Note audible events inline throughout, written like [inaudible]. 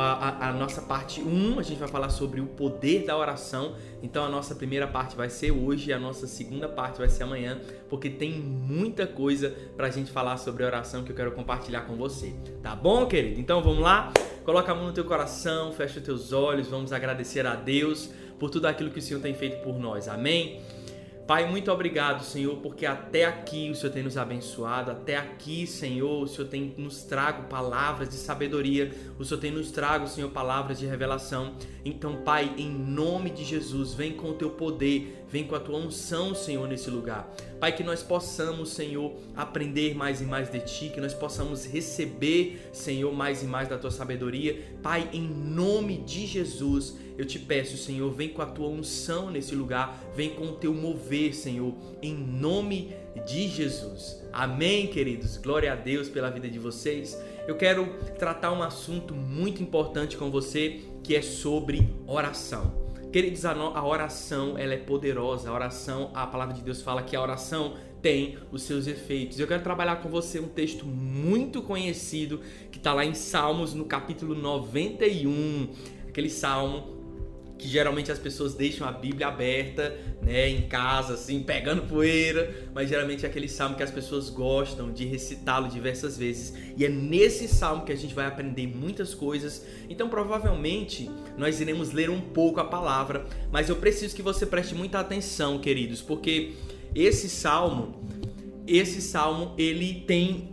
a, a, nossa parte 1, a gente vai falar sobre o poder da oração. Então a nossa primeira parte vai ser hoje e a nossa segunda parte vai ser amanhã, porque tem muita coisa pra gente falar sobre oração que eu quero compartilhar com você. Tá bom, querido? Então vamos lá? Coloca a mão no teu coração, fecha os teus olhos, vamos agradecer a Deus por tudo aquilo que o Senhor tem feito por nós. Amém? Pai, muito obrigado, Senhor, porque até aqui o Senhor tem nos abençoado, até aqui, Senhor, o Senhor tem nos trago palavras de sabedoria, o Senhor tem nos trago, Senhor, palavras de revelação. Então, Pai, em nome de Jesus, vem com o teu poder, vem com a tua unção, Senhor, nesse lugar. Pai, que nós possamos, Senhor, aprender mais e mais de ti, que nós possamos receber, Senhor, mais e mais da tua sabedoria. Pai, em nome de Jesus, eu te peço, Senhor, vem com a tua unção nesse lugar, vem com o teu mover, Senhor, em nome de Jesus. Amém, queridos. Glória a Deus pela vida de vocês. Eu quero tratar um assunto muito importante com você, que é sobre oração. Queridos, a oração ela é poderosa. A oração, a palavra de Deus fala que a oração tem os seus efeitos. Eu quero trabalhar com você um texto muito conhecido que está lá em Salmos, no capítulo 91. Aquele salmo que geralmente as pessoas deixam a Bíblia aberta, né, em casa, assim, pegando poeira, mas geralmente é aquele salmo que as pessoas gostam de recitá-lo diversas vezes. E é nesse salmo que a gente vai aprender muitas coisas. Então, provavelmente, nós iremos ler um pouco a palavra, mas eu preciso que você preste muita atenção, queridos, porque esse salmo, esse salmo, ele tem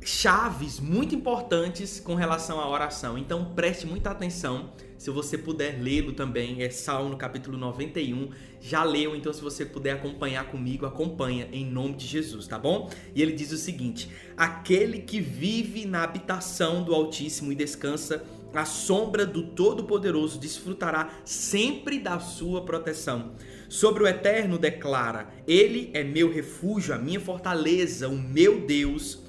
chaves muito importantes com relação à oração. Então preste muita atenção. Se você puder lê-lo também, é Salmo no capítulo 91. Já leu, então se você puder acompanhar comigo, acompanha em nome de Jesus, tá bom? E ele diz o seguinte: Aquele que vive na habitação do Altíssimo e descansa à sombra do Todo-Poderoso desfrutará sempre da sua proteção. Sobre o Eterno declara: Ele é meu refúgio, a minha fortaleza, o meu Deus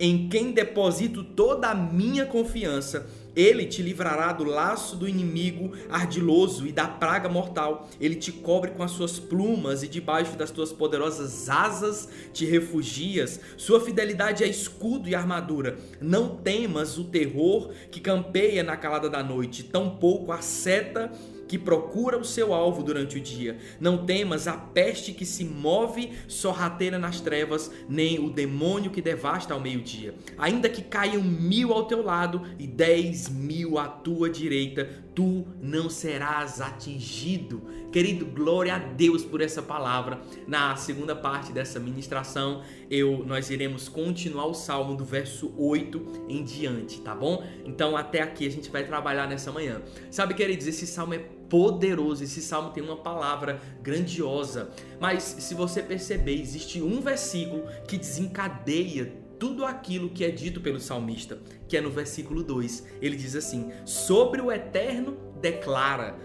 em quem deposito toda a minha confiança. Ele te livrará do laço do inimigo ardiloso e da praga mortal. Ele te cobre com as suas plumas e debaixo das tuas poderosas asas te refugias. Sua fidelidade é escudo e armadura. Não temas o terror que campeia na calada da noite, tampouco a seta que procura o seu alvo durante o dia. Não temas a peste que se move sorrateira nas trevas, nem o demônio que devasta ao meio-dia. Ainda que caiam mil ao teu lado e dez mil à tua direita, tu não serás atingido. Querido, glória a Deus por essa palavra. Na segunda parte dessa ministração, eu nós iremos continuar o salmo do verso 8 em diante, tá bom? Então até aqui a gente vai trabalhar nessa manhã. Sabe, queridos, esse salmo é poderoso. Esse salmo tem uma palavra grandiosa. Mas se você perceber, existe um versículo que desencadeia tudo aquilo que é dito pelo salmista, que é no versículo 2. Ele diz assim: Sobre o eterno declara,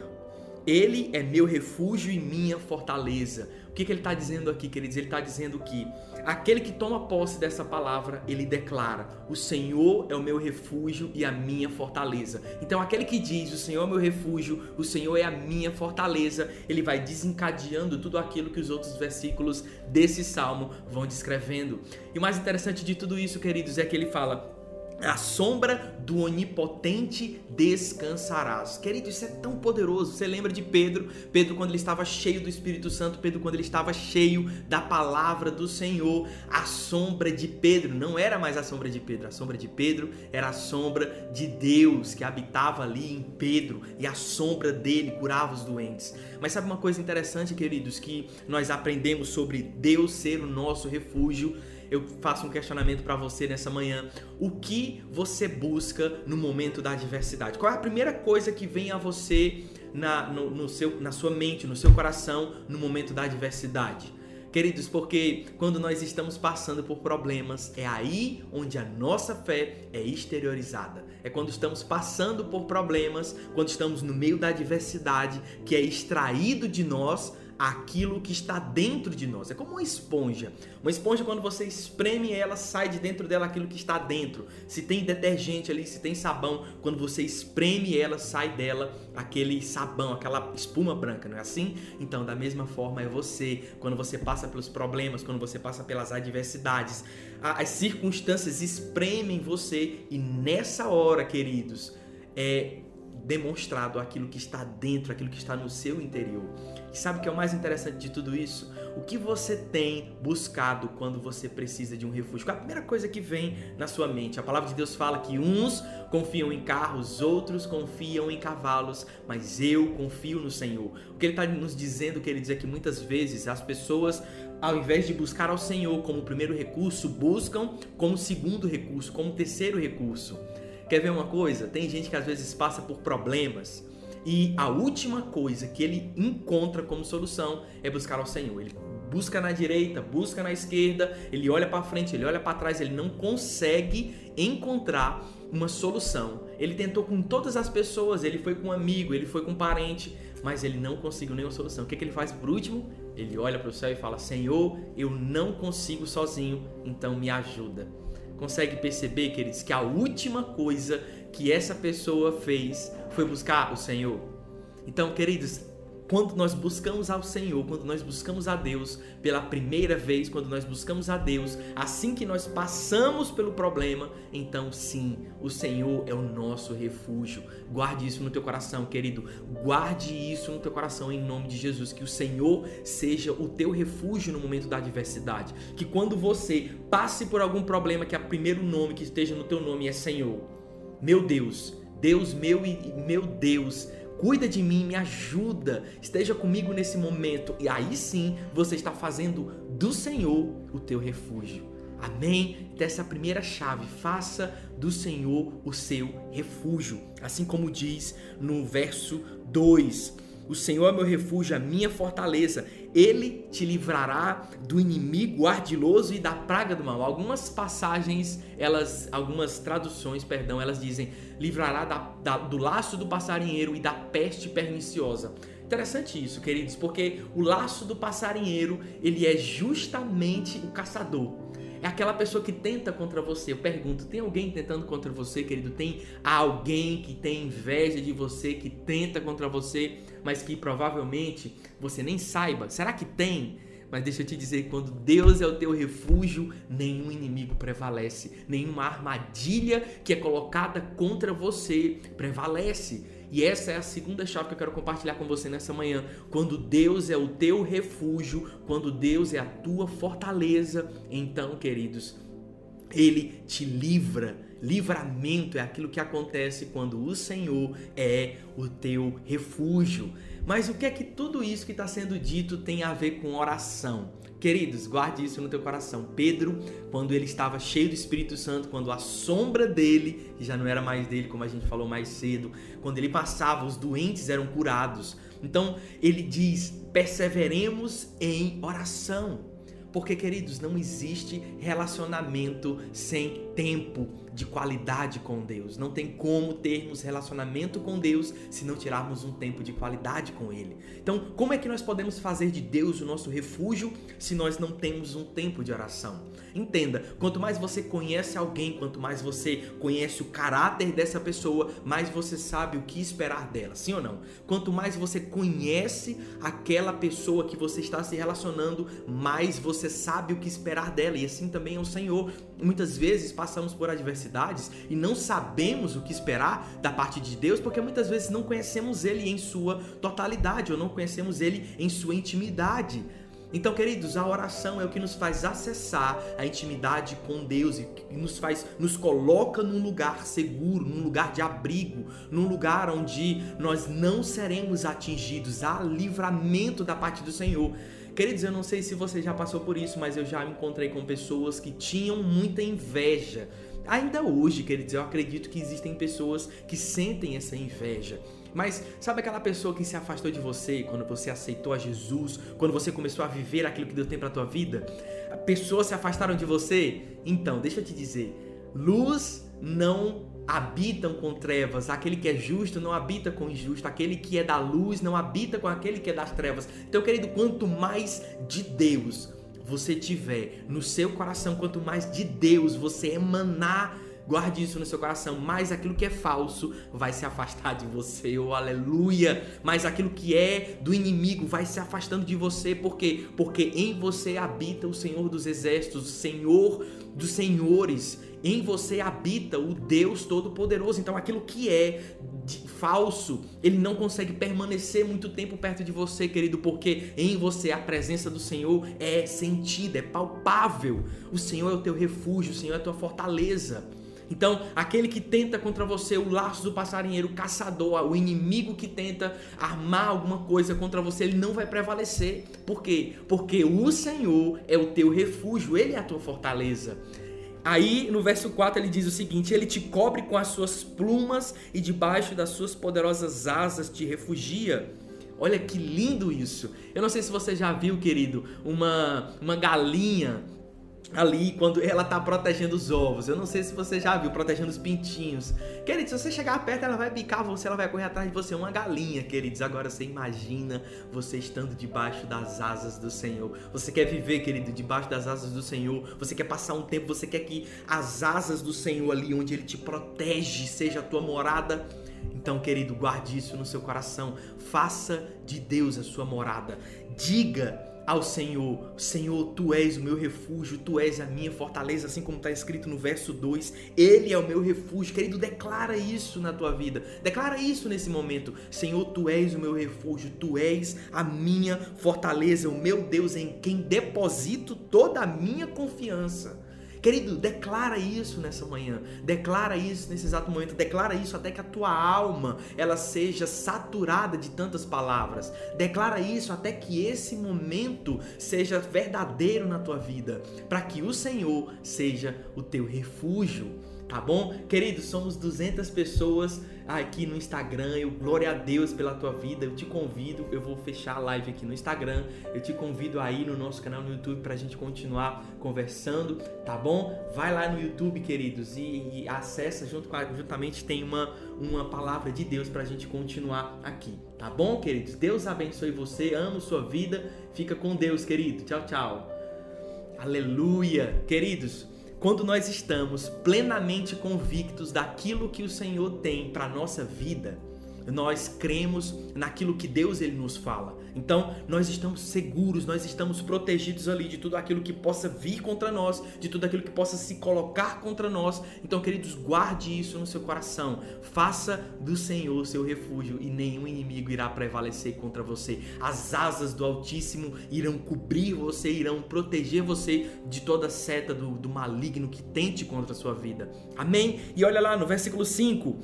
Ele é meu refúgio e minha fortaleza que, que ele está dizendo aqui, queridos? Ele está dizendo que aquele que toma posse dessa palavra, ele declara: O Senhor é o meu refúgio e a minha fortaleza. Então, aquele que diz: O Senhor é o meu refúgio, o Senhor é a minha fortaleza, ele vai desencadeando tudo aquilo que os outros versículos desse salmo vão descrevendo. E o mais interessante de tudo isso, queridos, é que ele fala: a sombra do onipotente descansarás. Querido, isso é tão poderoso. Você lembra de Pedro? Pedro, quando ele estava cheio do Espírito Santo, Pedro, quando ele estava cheio da palavra do Senhor. A sombra de Pedro não era mais a sombra de Pedro, a sombra de Pedro era a sombra de Deus que habitava ali em Pedro e a sombra dele curava os doentes. Mas sabe uma coisa interessante, queridos, que nós aprendemos sobre Deus ser o nosso refúgio? Eu faço um questionamento para você nessa manhã. O que você busca no momento da adversidade? Qual é a primeira coisa que vem a você na, no, no seu, na sua mente, no seu coração, no momento da adversidade? Queridos, porque quando nós estamos passando por problemas, é aí onde a nossa fé é exteriorizada. É quando estamos passando por problemas, quando estamos no meio da adversidade, que é extraído de nós aquilo que está dentro de nós. É como uma esponja. Uma esponja, quando você espreme ela, sai de dentro dela aquilo que está dentro. Se tem detergente ali, se tem sabão, quando você espreme ela, sai dela aquele sabão, aquela espuma branca, não é assim? Então, da mesma forma é você, quando você passa pelos problemas, quando você passa pelas adversidades, as circunstâncias espremem você e nessa hora, queridos, é demonstrado aquilo que está dentro, aquilo que está no seu interior. E sabe o que é o mais interessante de tudo isso? O que você tem buscado quando você precisa de um refúgio? A primeira coisa que vem na sua mente? A palavra de Deus fala que uns confiam em carros, outros confiam em cavalos, mas eu confio no Senhor. O que ele está nos dizendo, que ele diz é que muitas vezes as pessoas ao invés de buscar ao Senhor como primeiro recurso, buscam como segundo recurso, como terceiro recurso. Quer ver uma coisa? Tem gente que às vezes passa por problemas e a última coisa que ele encontra como solução é buscar ao Senhor. Ele busca na direita, busca na esquerda, ele olha para frente, ele olha para trás, ele não consegue encontrar uma solução. Ele tentou com todas as pessoas, ele foi com um amigo, ele foi com um parente, mas ele não conseguiu nenhuma solução. O que, que ele faz por último? Ele olha para o céu e fala: Senhor, eu não consigo sozinho, então me ajuda consegue perceber, queridos, que a última coisa que essa pessoa fez foi buscar o Senhor? Então, queridos, quando nós buscamos ao Senhor, quando nós buscamos a Deus pela primeira vez, quando nós buscamos a Deus, assim que nós passamos pelo problema, então sim, o Senhor é o nosso refúgio. Guarde isso no teu coração, querido. Guarde isso no teu coração em nome de Jesus, que o Senhor seja o teu refúgio no momento da adversidade. Que quando você passe por algum problema, que o primeiro nome que esteja no teu nome é Senhor. Meu Deus, Deus meu e meu Deus, cuida de mim, me ajuda, esteja comigo nesse momento. E aí sim você está fazendo do Senhor o teu refúgio. Amém? Dessa primeira chave, faça do Senhor o seu refúgio. Assim como diz no verso 2. O Senhor é meu refúgio, a minha fortaleza. Ele te livrará do inimigo ardiloso e da praga do mal. Algumas passagens, elas, algumas traduções, perdão, elas dizem livrará da, da, do laço do passarinheiro e da peste perniciosa. Interessante isso, queridos, porque o laço do passarinheiro, ele é justamente o caçador. É aquela pessoa que tenta contra você. Eu pergunto: tem alguém tentando contra você, querido? Tem alguém que tem inveja de você, que tenta contra você, mas que provavelmente você nem saiba? Será que tem? Mas deixa eu te dizer, quando Deus é o teu refúgio, nenhum inimigo prevalece, nenhuma armadilha que é colocada contra você prevalece. E essa é a segunda chave que eu quero compartilhar com você nessa manhã. Quando Deus é o teu refúgio, quando Deus é a tua fortaleza, então, queridos, ele te livra. Livramento é aquilo que acontece quando o Senhor é o teu refúgio. Mas o que é que tudo isso que está sendo dito tem a ver com oração? Queridos, guarde isso no teu coração. Pedro, quando ele estava cheio do Espírito Santo, quando a sombra dele, que já não era mais dele, como a gente falou mais cedo, quando ele passava, os doentes eram curados. Então, ele diz: perseveremos em oração. Porque, queridos, não existe relacionamento sem tempo de qualidade com Deus. Não tem como termos relacionamento com Deus se não tirarmos um tempo de qualidade com Ele. Então, como é que nós podemos fazer de Deus o nosso refúgio se nós não temos um tempo de oração? Entenda, quanto mais você conhece alguém, quanto mais você conhece o caráter dessa pessoa, mais você sabe o que esperar dela, sim ou não? Quanto mais você conhece aquela pessoa que você está se relacionando, mais você sabe o que esperar dela, e assim também é o Senhor. Muitas vezes passamos por adversidades e não sabemos o que esperar da parte de Deus, porque muitas vezes não conhecemos Ele em sua totalidade ou não conhecemos Ele em sua intimidade. Então, queridos, a oração é o que nos faz acessar a intimidade com Deus e nos faz, nos coloca num lugar seguro, num lugar de abrigo, num lugar onde nós não seremos atingidos, há livramento da parte do Senhor. Queridos, eu não sei se você já passou por isso, mas eu já me encontrei com pessoas que tinham muita inveja. Ainda hoje, queridos, eu acredito que existem pessoas que sentem essa inveja. Mas sabe aquela pessoa que se afastou de você quando você aceitou a Jesus, quando você começou a viver aquilo que Deus tem para tua vida? Pessoas se afastaram de você? Então, deixa eu te dizer, luz não habitam com trevas, aquele que é justo não habita com injusto, aquele que é da luz não habita com aquele que é das trevas. Então, querido, quanto mais de Deus você tiver no seu coração, quanto mais de Deus você emanar Guarde isso no seu coração. Mais aquilo que é falso vai se afastar de você. Oh, aleluia! Mas aquilo que é do inimigo vai se afastando de você. Por quê? Porque em você habita o Senhor dos exércitos, o Senhor dos senhores. Em você habita o Deus Todo-Poderoso. Então aquilo que é falso, ele não consegue permanecer muito tempo perto de você, querido, porque em você a presença do Senhor é sentida, é palpável. O Senhor é o teu refúgio, o Senhor é a tua fortaleza. Então, aquele que tenta contra você, o laço do passarinheiro, o caçador, o inimigo que tenta armar alguma coisa contra você, ele não vai prevalecer. Por quê? Porque o Senhor é o teu refúgio, ele é a tua fortaleza. Aí no verso 4 ele diz o seguinte: Ele te cobre com as suas plumas e debaixo das suas poderosas asas te refugia. Olha que lindo isso. Eu não sei se você já viu, querido, uma, uma galinha ali quando ela tá protegendo os ovos. Eu não sei se você já viu, protegendo os pintinhos. Queridos, se você chegar perto, ela vai picar você, ela vai correr atrás de você. Uma galinha, queridos. Agora você imagina você estando debaixo das asas do Senhor. Você quer viver, querido, debaixo das asas do Senhor. Você quer passar um tempo, você quer que as asas do Senhor ali, onde Ele te protege, seja a tua morada. Então, querido, guarde isso no seu coração. Faça de Deus a sua morada. Diga ao Senhor: Senhor, tu és o meu refúgio, tu és a minha fortaleza, assim como está escrito no verso 2. Ele é o meu refúgio. Querido, declara isso na tua vida. Declara isso nesse momento. Senhor, tu és o meu refúgio, tu és a minha fortaleza, o meu Deus em quem deposito toda a minha confiança. Querido, declara isso nessa manhã. Declara isso nesse exato momento. Declara isso até que a tua alma ela seja saturada de tantas palavras. Declara isso até que esse momento seja verdadeiro na tua vida, para que o Senhor seja o teu refúgio tá bom? Querido, somos 200 pessoas aqui no Instagram. Eu glória a Deus pela tua vida. Eu te convido, eu vou fechar a live aqui no Instagram. Eu te convido aí no nosso canal no YouTube pra gente continuar conversando, tá bom? Vai lá no YouTube, queridos, e, e acessa junto com a, juntamente tem uma uma palavra de Deus pra gente continuar aqui, tá bom, queridos? Deus abençoe você, amo sua vida. Fica com Deus, querido. Tchau, tchau. Aleluia. Queridos, quando nós estamos plenamente convictos daquilo que o Senhor tem para nossa vida, nós cremos naquilo que Deus ele nos fala. Então, nós estamos seguros, nós estamos protegidos ali de tudo aquilo que possa vir contra nós, de tudo aquilo que possa se colocar contra nós. Então, queridos, guarde isso no seu coração. Faça do Senhor seu refúgio e nenhum inimigo irá prevalecer contra você. As asas do Altíssimo irão cobrir você, irão proteger você de toda seta do, do maligno que tente contra a sua vida. Amém? E olha lá no versículo 5.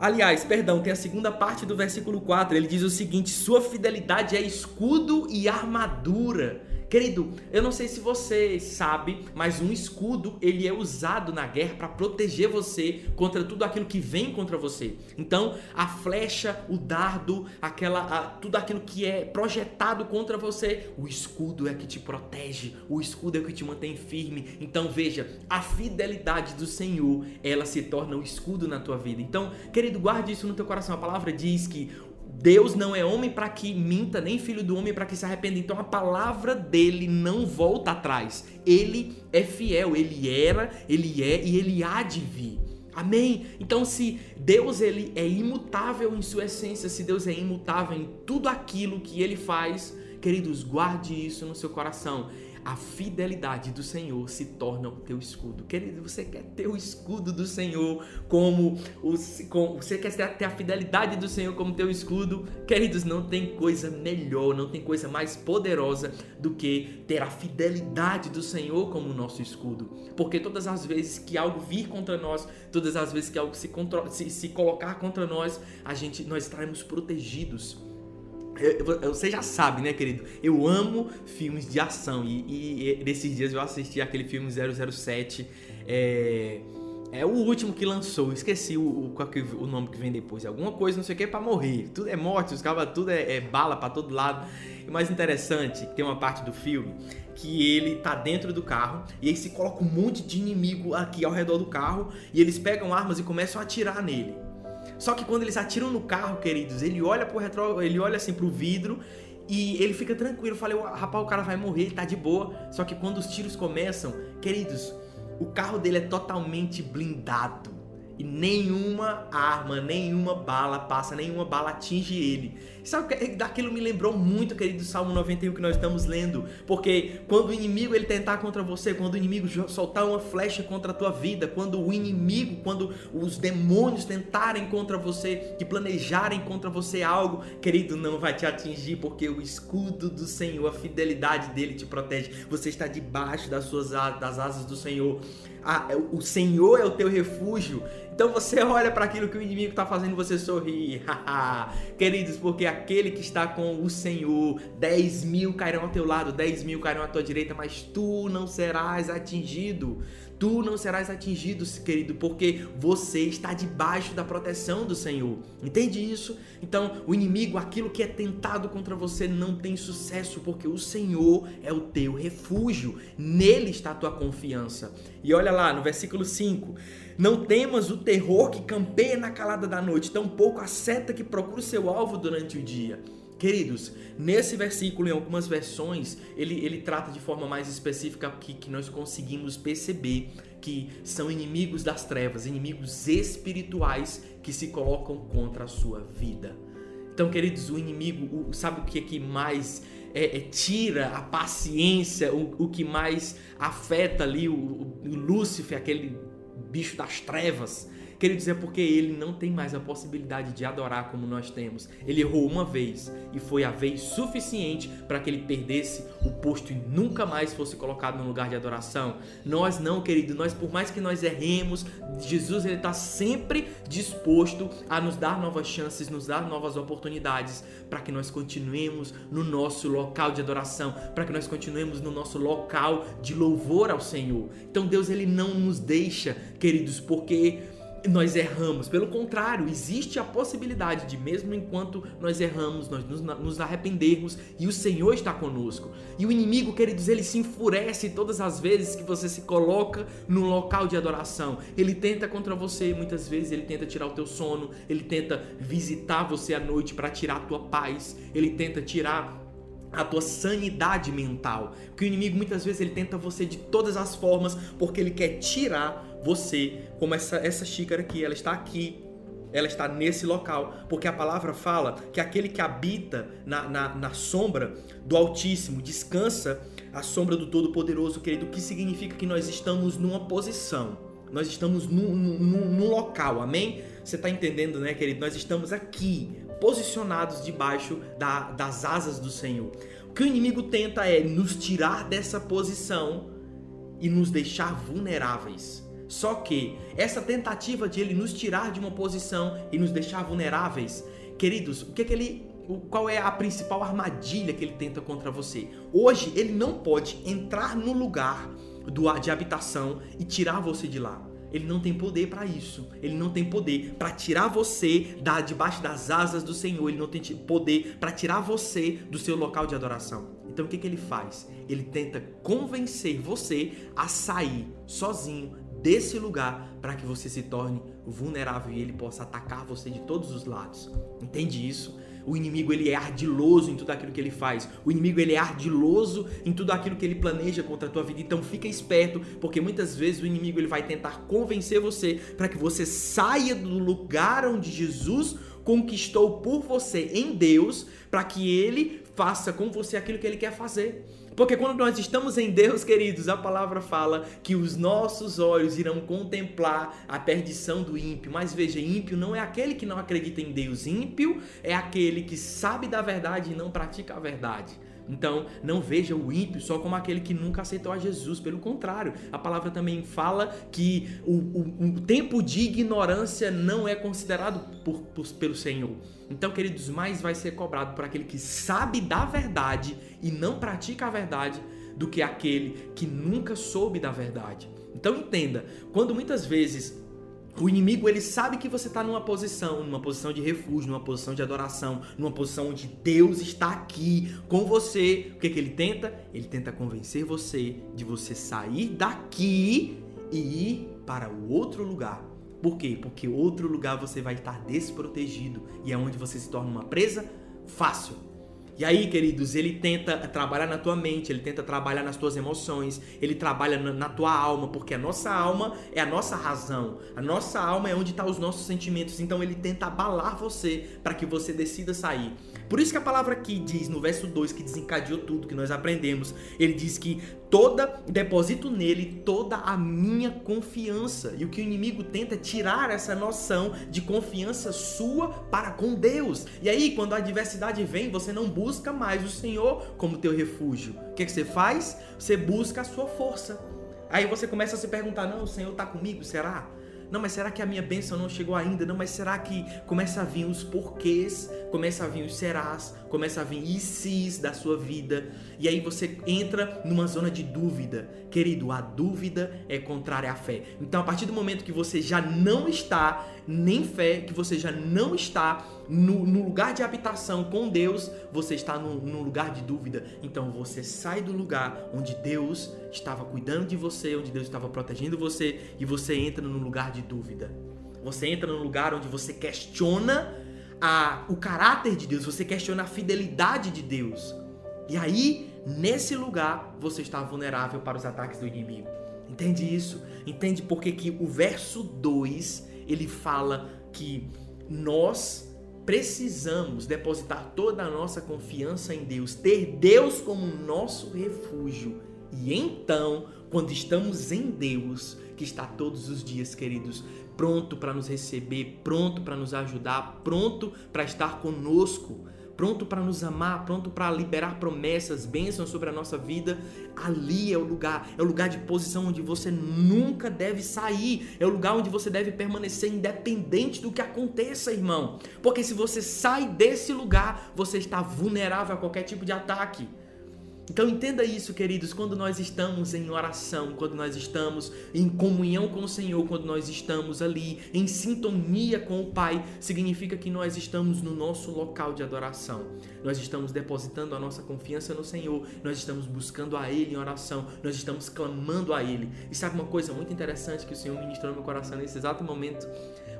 Aliás, perdão, tem a segunda parte do versículo 4. Ele diz o seguinte: Sua fidelidade é escudo e armadura. Querido, eu não sei se você sabe, mas um escudo ele é usado na guerra para proteger você contra tudo aquilo que vem contra você. Então, a flecha, o dardo, aquela, a, tudo aquilo que é projetado contra você, o escudo é que te protege, o escudo é que te mantém firme. Então, veja, a fidelidade do Senhor, ela se torna o escudo na tua vida. Então, querido, guarde isso no teu coração. A palavra diz que Deus não é homem para que minta, nem filho do homem para que se arrependa. Então a palavra dele não volta atrás. Ele é fiel, ele era, ele é e ele há de vir. Amém? Então se Deus ele é imutável em sua essência, se Deus é imutável em tudo aquilo que ele faz, queridos, guarde isso no seu coração a fidelidade do Senhor se torna o teu escudo. Querido, você quer ter o escudo do Senhor como o, você quer ter a fidelidade do Senhor como teu escudo? Queridos, não tem coisa melhor, não tem coisa mais poderosa do que ter a fidelidade do Senhor como nosso escudo. Porque todas as vezes que algo vir contra nós, todas as vezes que algo se, se, se colocar contra nós, a gente nós estaremos protegidos você já sabe, né, querido? Eu amo filmes de ação e, e nesses dias eu assisti aquele filme 007. É, é o último que lançou. Esqueci o, o, o nome que vem depois. Alguma coisa, não sei o que, pra morrer. Tudo é morte, os cabos, tudo é, é bala para todo lado. E o mais interessante, tem uma parte do filme que ele tá dentro do carro e aí se coloca um monte de inimigo aqui ao redor do carro e eles pegam armas e começam a atirar nele. Só que quando eles atiram no carro, queridos, ele olha pro retro, ele olha assim pro vidro e ele fica tranquilo. Falei, rapaz, o cara vai morrer, ele tá de boa. Só que quando os tiros começam, queridos, o carro dele é totalmente blindado. E nenhuma arma, nenhuma bala passa, nenhuma bala atinge ele. Sabe, daquilo me lembrou muito, querido, Salmo 91 que nós estamos lendo, porque quando o inimigo ele tentar contra você, quando o inimigo soltar uma flecha contra a tua vida, quando o inimigo, quando os demônios tentarem contra você, que planejarem contra você algo, querido, não vai te atingir, porque o escudo do Senhor, a fidelidade dele te protege. Você está debaixo das suas das asas do Senhor. Ah, o Senhor é o teu refúgio então você [laughs] olha para aquilo que o inimigo está fazendo você sorrir. [laughs] Queridos, porque aquele que está com o Senhor, 10 mil cairão ao teu lado, 10 mil cairão à tua direita, mas tu não serás atingido. Tu não serás atingido, querido, porque você está debaixo da proteção do Senhor. Entende isso? Então, o inimigo, aquilo que é tentado contra você, não tem sucesso, porque o Senhor é o teu refúgio. Nele está a tua confiança. E olha lá no versículo 5. Não temas o terror que campeia na calada da noite, tampouco a seta que procura o seu alvo durante o dia. Queridos, nesse versículo, em algumas versões, ele, ele trata de forma mais específica aqui que nós conseguimos perceber que são inimigos das trevas, inimigos espirituais que se colocam contra a sua vida. Então, queridos, o inimigo, o, sabe o que é que mais é, é, tira a paciência, o, o que mais afeta ali o, o Lúcifer, aquele bicho das trevas. Quer dizer, porque ele não tem mais a possibilidade de adorar como nós temos. Ele errou uma vez e foi a vez suficiente para que ele perdesse o posto e nunca mais fosse colocado no lugar de adoração. Nós não, querido, nós por mais que nós erremos, Jesus ele está sempre disposto a nos dar novas chances, nos dar novas oportunidades para que nós continuemos no nosso local de adoração, para que nós continuemos no nosso local de louvor ao Senhor. Então Deus ele não nos deixa, queridos, porque nós erramos. Pelo contrário, existe a possibilidade de, mesmo enquanto nós erramos, nós nos, nos, arrependermos e o Senhor está conosco. E o inimigo, queridos, ele se enfurece todas as vezes que você se coloca no local de adoração. Ele tenta contra você, muitas vezes ele tenta tirar o teu sono, ele tenta visitar você à noite para tirar a tua paz, ele tenta tirar a tua sanidade mental. Porque o inimigo muitas vezes ele tenta você de todas as formas, porque ele quer tirar você, como essa, essa xícara aqui, ela está aqui, ela está nesse local, porque a palavra fala que aquele que habita na, na, na sombra do Altíssimo descansa a sombra do Todo-Poderoso, querido, que significa que nós estamos numa posição, nós estamos num, num, num local, amém? Você está entendendo, né, querido? Nós estamos aqui, posicionados debaixo da, das asas do Senhor. O que o inimigo tenta é nos tirar dessa posição e nos deixar vulneráveis. Só que essa tentativa de ele nos tirar de uma posição e nos deixar vulneráveis, queridos, o que, é que ele qual é a principal armadilha que ele tenta contra você? Hoje ele não pode entrar no lugar do, de habitação e tirar você de lá. Ele não tem poder para isso. Ele não tem poder para tirar você da debaixo das asas do Senhor. Ele não tem poder para tirar você do seu local de adoração. Então o que, que ele faz? Ele tenta convencer você a sair sozinho desse lugar para que você se torne vulnerável e ele possa atacar você de todos os lados. Entende isso? O inimigo ele é ardiloso em tudo aquilo que ele faz. O inimigo ele é ardiloso em tudo aquilo que ele planeja contra a tua vida. Então fica esperto, porque muitas vezes o inimigo ele vai tentar convencer você para que você saia do lugar onde Jesus conquistou por você em Deus, para que ele faça com você aquilo que ele quer fazer. Porque quando nós estamos em Deus, queridos, a palavra fala que os nossos olhos irão contemplar a perdição do ímpio. Mas veja, ímpio não é aquele que não acredita em Deus. Ímpio é aquele que sabe da verdade e não pratica a verdade. Então, não veja o ímpio só como aquele que nunca aceitou a Jesus. Pelo contrário, a palavra também fala que o, o, o tempo de ignorância não é considerado por, por, pelo Senhor. Então, queridos, mais vai ser cobrado por aquele que sabe da verdade e não pratica a verdade do que aquele que nunca soube da verdade. Então, entenda, quando muitas vezes o inimigo ele sabe que você está numa posição, numa posição de refúgio, numa posição de adoração, numa posição onde Deus está aqui com você. O que, que ele tenta? Ele tenta convencer você de você sair daqui e ir para o outro lugar. Por quê? Porque outro lugar você vai estar desprotegido e é onde você se torna uma presa fácil. E aí, queridos, ele tenta trabalhar na tua mente, ele tenta trabalhar nas tuas emoções, ele trabalha na, tua alma, porque a nossa alma é a nossa razão, a nossa alma é onde estão tá os nossos sentimentos. Então ele tenta abalar você para que você decida sair. Por isso que a palavra aqui diz no verso 2 que desencadeou tudo que nós aprendemos. Ele diz que toda deposito nele toda a minha confiança. E o que o inimigo tenta é tirar essa noção de confiança sua para com Deus. E aí, quando a adversidade vem, você não busca mais o Senhor como teu refúgio. O que, que você faz? Você busca a sua força. Aí você começa a se perguntar: não, o Senhor está comigo? Será? Não, mas será que a minha bênção não chegou ainda? Não, mas será que começa a vir os porquês, começa a vir os serás, começa a vir sis da sua vida. E aí você entra numa zona de dúvida. Querido, a dúvida é contrária à fé. Então, a partir do momento que você já não está nem fé, que você já não está no, no lugar de habitação com Deus, você está no, no lugar de dúvida. Então, você sai do lugar onde Deus estava cuidando de você, onde Deus estava protegendo você, e você entra no lugar de dúvida. Você entra no lugar onde você questiona a, o caráter de Deus, você questiona a fidelidade de Deus. E aí, nesse lugar, você está vulnerável para os ataques do inimigo. Entende isso? Entende porque que o verso 2, ele fala que nós precisamos depositar toda a nossa confiança em Deus, ter Deus como nosso refúgio. E então, quando estamos em Deus, que está todos os dias, queridos, pronto para nos receber, pronto para nos ajudar, pronto para estar conosco, pronto para nos amar, pronto para liberar promessas, bênçãos sobre a nossa vida, ali é o lugar, é o lugar de posição onde você nunca deve sair, é o lugar onde você deve permanecer independente do que aconteça, irmão. Porque se você sai desse lugar, você está vulnerável a qualquer tipo de ataque. Então entenda isso, queridos, quando nós estamos em oração, quando nós estamos em comunhão com o Senhor, quando nós estamos ali em sintonia com o Pai, significa que nós estamos no nosso local de adoração. Nós estamos depositando a nossa confiança no Senhor, nós estamos buscando a Ele em oração, nós estamos clamando a Ele. E sabe uma coisa muito interessante que o Senhor ministrou no meu coração nesse exato momento?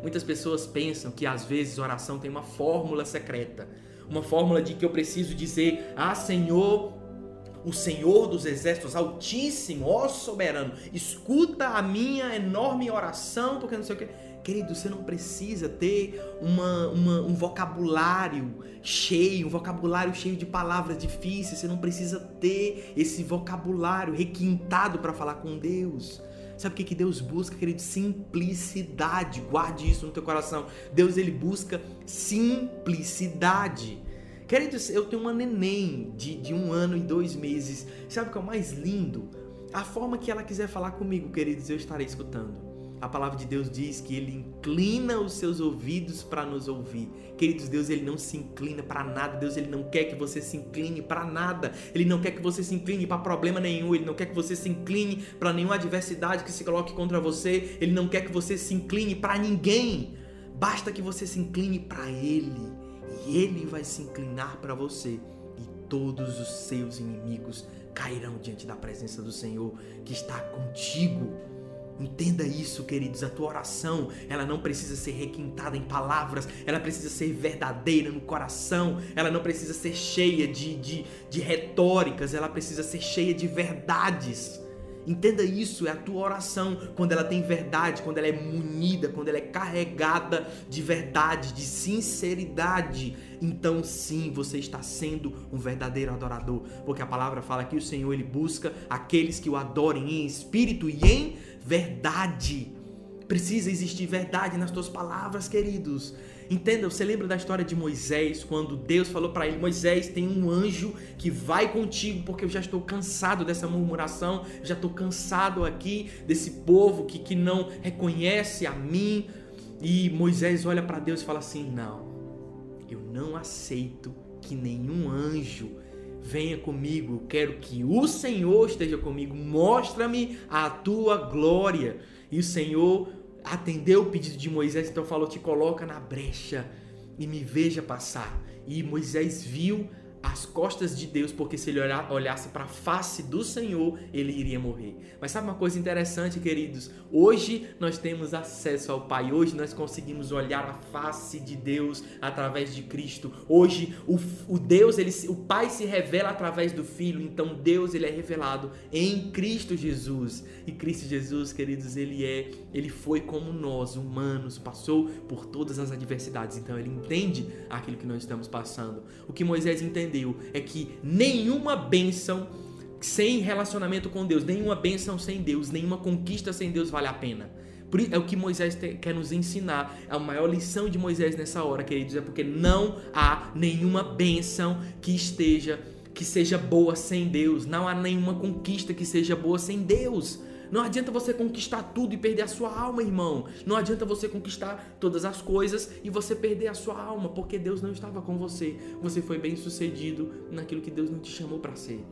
Muitas pessoas pensam que às vezes oração tem uma fórmula secreta. Uma fórmula de que eu preciso dizer: Ah, Senhor, o Senhor dos Exércitos, Altíssimo, ó soberano, escuta a minha enorme oração, porque não sei o que. Querido, você não precisa ter uma, uma, um vocabulário cheio, um vocabulário cheio de palavras difíceis. Você não precisa ter esse vocabulário requintado para falar com Deus. Sabe o que, que Deus busca, querido? Simplicidade. Guarde isso no teu coração. Deus ele busca simplicidade. Queridos, eu tenho uma neném de, de um ano e dois meses. Sabe o que é o mais lindo? A forma que ela quiser falar comigo, queridos, eu estarei escutando. A palavra de Deus diz que ele inclina os seus ouvidos para nos ouvir. Queridos, Deus ele não se inclina para nada. Deus ele não quer que você se incline para nada. Ele não quer que você se incline para problema nenhum. Ele não quer que você se incline para nenhuma adversidade que se coloque contra você. Ele não quer que você se incline para ninguém. Basta que você se incline para ele e ele vai se inclinar para você e todos os seus inimigos cairão diante da presença do Senhor que está contigo. Entenda isso, queridos. A tua oração, ela não precisa ser requintada em palavras, ela precisa ser verdadeira no coração, ela não precisa ser cheia de, de, de retóricas, ela precisa ser cheia de verdades. Entenda isso, é a tua oração quando ela tem verdade, quando ela é munida, quando ela é carregada de verdade, de sinceridade. Então sim, você está sendo um verdadeiro adorador, porque a palavra fala que o Senhor ele busca aqueles que o adorem em espírito e em verdade. Precisa existir verdade nas tuas palavras, queridos. Entenda, você lembra da história de Moisés, quando Deus falou para ele: Moisés, tem um anjo que vai contigo, porque eu já estou cansado dessa murmuração, já estou cansado aqui desse povo que, que não reconhece a mim. E Moisés olha para Deus e fala assim: Não, eu não aceito que nenhum anjo venha comigo, eu quero que o Senhor esteja comigo, mostra-me a tua glória. E o Senhor atendeu o pedido de Moisés, então falou: te coloca na brecha e me veja passar. E Moisés viu as costas de Deus, porque se ele olhasse para a face do Senhor, ele iria morrer. Mas sabe uma coisa interessante, queridos? Hoje nós temos acesso ao Pai, hoje nós conseguimos olhar a face de Deus através de Cristo. Hoje o, o Deus, ele, o Pai se revela através do Filho, então Deus ele é revelado em Cristo Jesus. E Cristo Jesus, queridos, ele é, ele foi como nós, humanos, passou por todas as adversidades. Então ele entende aquilo que nós estamos passando. O que Moisés entende entendeu é que nenhuma bênção sem relacionamento com Deus, nenhuma bênção sem Deus, nenhuma conquista sem Deus vale a pena. É o que Moisés quer nos ensinar. A maior lição de Moisés nessa hora, queridos, é porque não há nenhuma bênção que esteja que seja boa sem Deus. Não há nenhuma conquista que seja boa sem Deus. Não adianta você conquistar tudo e perder a sua alma, irmão. Não adianta você conquistar todas as coisas e você perder a sua alma, porque Deus não estava com você. Você foi bem sucedido naquilo que Deus não te chamou para ser.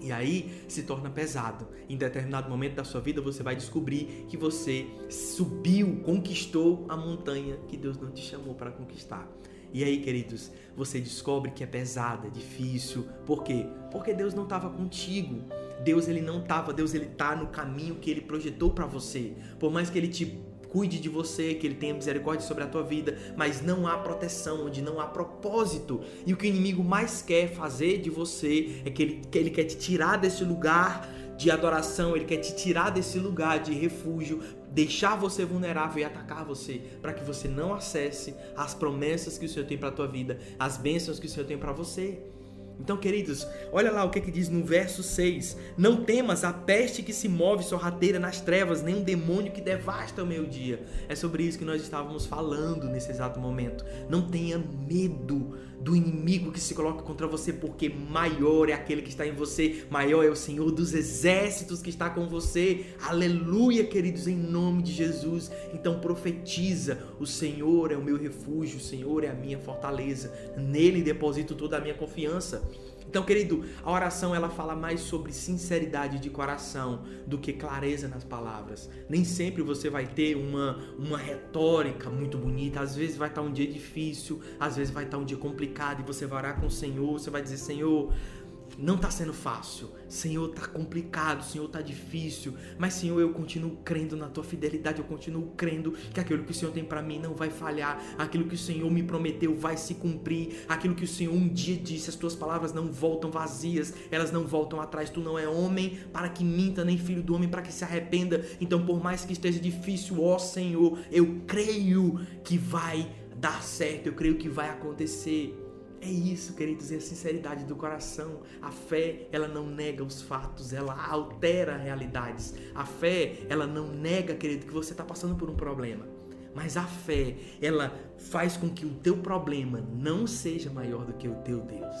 E aí se torna pesado. Em determinado momento da sua vida você vai descobrir que você subiu, conquistou a montanha que Deus não te chamou para conquistar. E aí, queridos, você descobre que é pesada, é difícil. Por quê? Porque Deus não estava contigo. Deus ele não estava, Deus ele tá no caminho que ele projetou para você. Por mais que ele te cuide de você, que ele tenha misericórdia sobre a tua vida, mas não há proteção, onde não há propósito. E o que o inimigo mais quer fazer de você é que ele, que ele quer te tirar desse lugar de adoração, ele quer te tirar desse lugar de refúgio, deixar você vulnerável e atacar você, para que você não acesse as promessas que o Senhor tem para tua vida, as bênçãos que o Senhor tem para você. Então, queridos, olha lá o que, é que diz no verso 6: Não temas a peste que se move sorrateira nas trevas, nem um demônio que devasta o meio-dia. É sobre isso que nós estávamos falando nesse exato momento. Não tenha medo do inimigo que se coloca contra você, porque maior é aquele que está em você, maior é o Senhor dos exércitos que está com você. Aleluia, queridos, em nome de Jesus. Então profetiza: o Senhor é o meu refúgio, o Senhor é a minha fortaleza. Nele deposito toda a minha confiança. Então, querido, a oração ela fala mais sobre sinceridade de coração do que clareza nas palavras. Nem sempre você vai ter uma, uma retórica muito bonita. Às vezes vai estar um dia difícil, às vezes vai estar um dia complicado e você vai orar com o Senhor, você vai dizer: Senhor, não está sendo fácil. Senhor, está complicado, Senhor, está difícil. Mas, Senhor, eu continuo crendo na tua fidelidade, eu continuo crendo que aquilo que o Senhor tem para mim não vai falhar, aquilo que o Senhor me prometeu vai se cumprir, aquilo que o Senhor um dia disse, as tuas palavras não voltam vazias, elas não voltam atrás. Tu não é homem para que minta, nem filho do homem para que se arrependa. Então, por mais que esteja difícil, ó Senhor, eu creio que vai dar certo, eu creio que vai acontecer. É isso, queridos, é a sinceridade do coração. A fé, ela não nega os fatos, ela altera realidades. A fé, ela não nega, querido, que você está passando por um problema. Mas a fé, ela faz com que o teu problema não seja maior do que o teu Deus.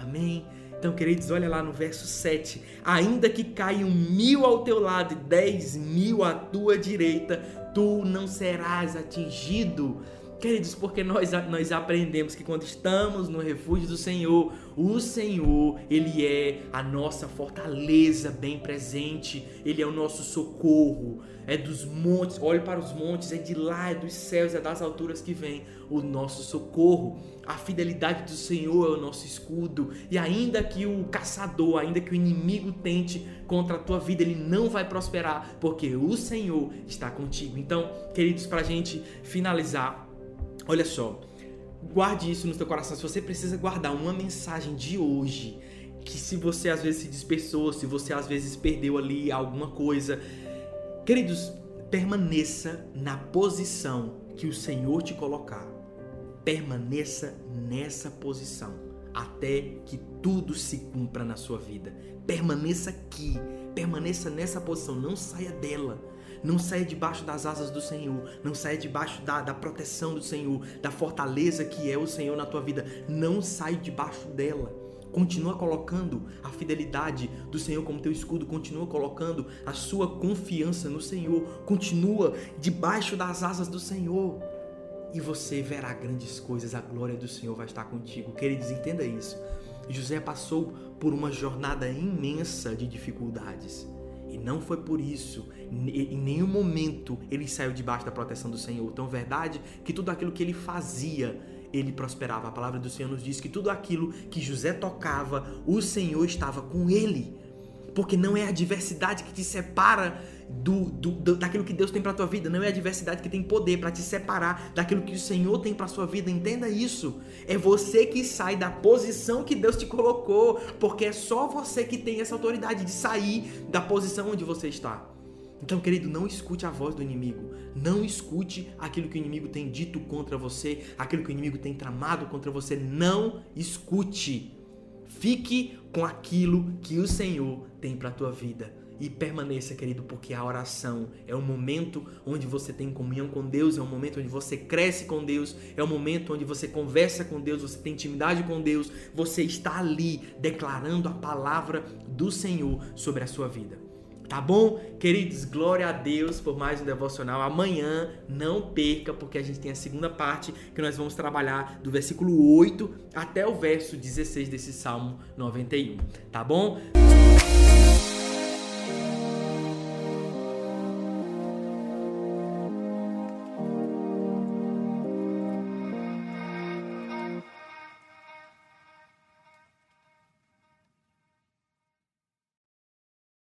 Amém? Então, queridos, olha lá no verso 7. Ainda que caiam mil ao teu lado e dez mil à tua direita, tu não serás atingido Queridos, porque nós, nós aprendemos que quando estamos no refúgio do Senhor, o Senhor, Ele é a nossa fortaleza bem presente, Ele é o nosso socorro, é dos montes, olhe para os montes, é de lá, é dos céus, é das alturas que vem o nosso socorro. A fidelidade do Senhor é o nosso escudo, e ainda que o caçador, ainda que o inimigo tente contra a tua vida, ele não vai prosperar, porque o Senhor está contigo. Então, queridos, para a gente finalizar, Olha só, guarde isso no seu coração. Se você precisa guardar uma mensagem de hoje, que se você às vezes se dispersou, se você às vezes perdeu ali alguma coisa, queridos, permaneça na posição que o Senhor te colocar. Permaneça nessa posição até que tudo se cumpra na sua vida. Permaneça aqui, permaneça nessa posição, não saia dela. Não saia debaixo das asas do Senhor. Não saia debaixo da, da proteção do Senhor, da fortaleza que é o Senhor na tua vida. Não saia debaixo dela. Continua colocando a fidelidade do Senhor como teu escudo, continua colocando a sua confiança no Senhor, continua debaixo das asas do Senhor. E você verá grandes coisas, a glória do Senhor vai estar contigo. Queridos, entenda isso. José passou por uma jornada imensa de dificuldades. E não foi por isso, em nenhum momento ele saiu debaixo da proteção do Senhor. Então, verdade que tudo aquilo que ele fazia, ele prosperava. A palavra do Senhor nos diz que tudo aquilo que José tocava, o Senhor estava com ele. Porque não é a adversidade que te separa do, do, do daquilo que Deus tem para tua vida, não é a adversidade que tem poder para te separar daquilo que o Senhor tem para sua vida. Entenda isso. É você que sai da posição que Deus te colocou, porque é só você que tem essa autoridade de sair da posição onde você está. Então, querido, não escute a voz do inimigo. Não escute aquilo que o inimigo tem dito contra você, aquilo que o inimigo tem tramado contra você. Não escute. Fique com aquilo que o Senhor tem para a tua vida. E permaneça, querido, porque a oração é o momento onde você tem comunhão com Deus, é o momento onde você cresce com Deus, é o momento onde você conversa com Deus, você tem intimidade com Deus, você está ali declarando a palavra do Senhor sobre a sua vida. Tá bom? Queridos, glória a Deus por mais um devocional. Amanhã não perca, porque a gente tem a segunda parte que nós vamos trabalhar do versículo 8 até o verso 16 desse Salmo 91. Tá bom?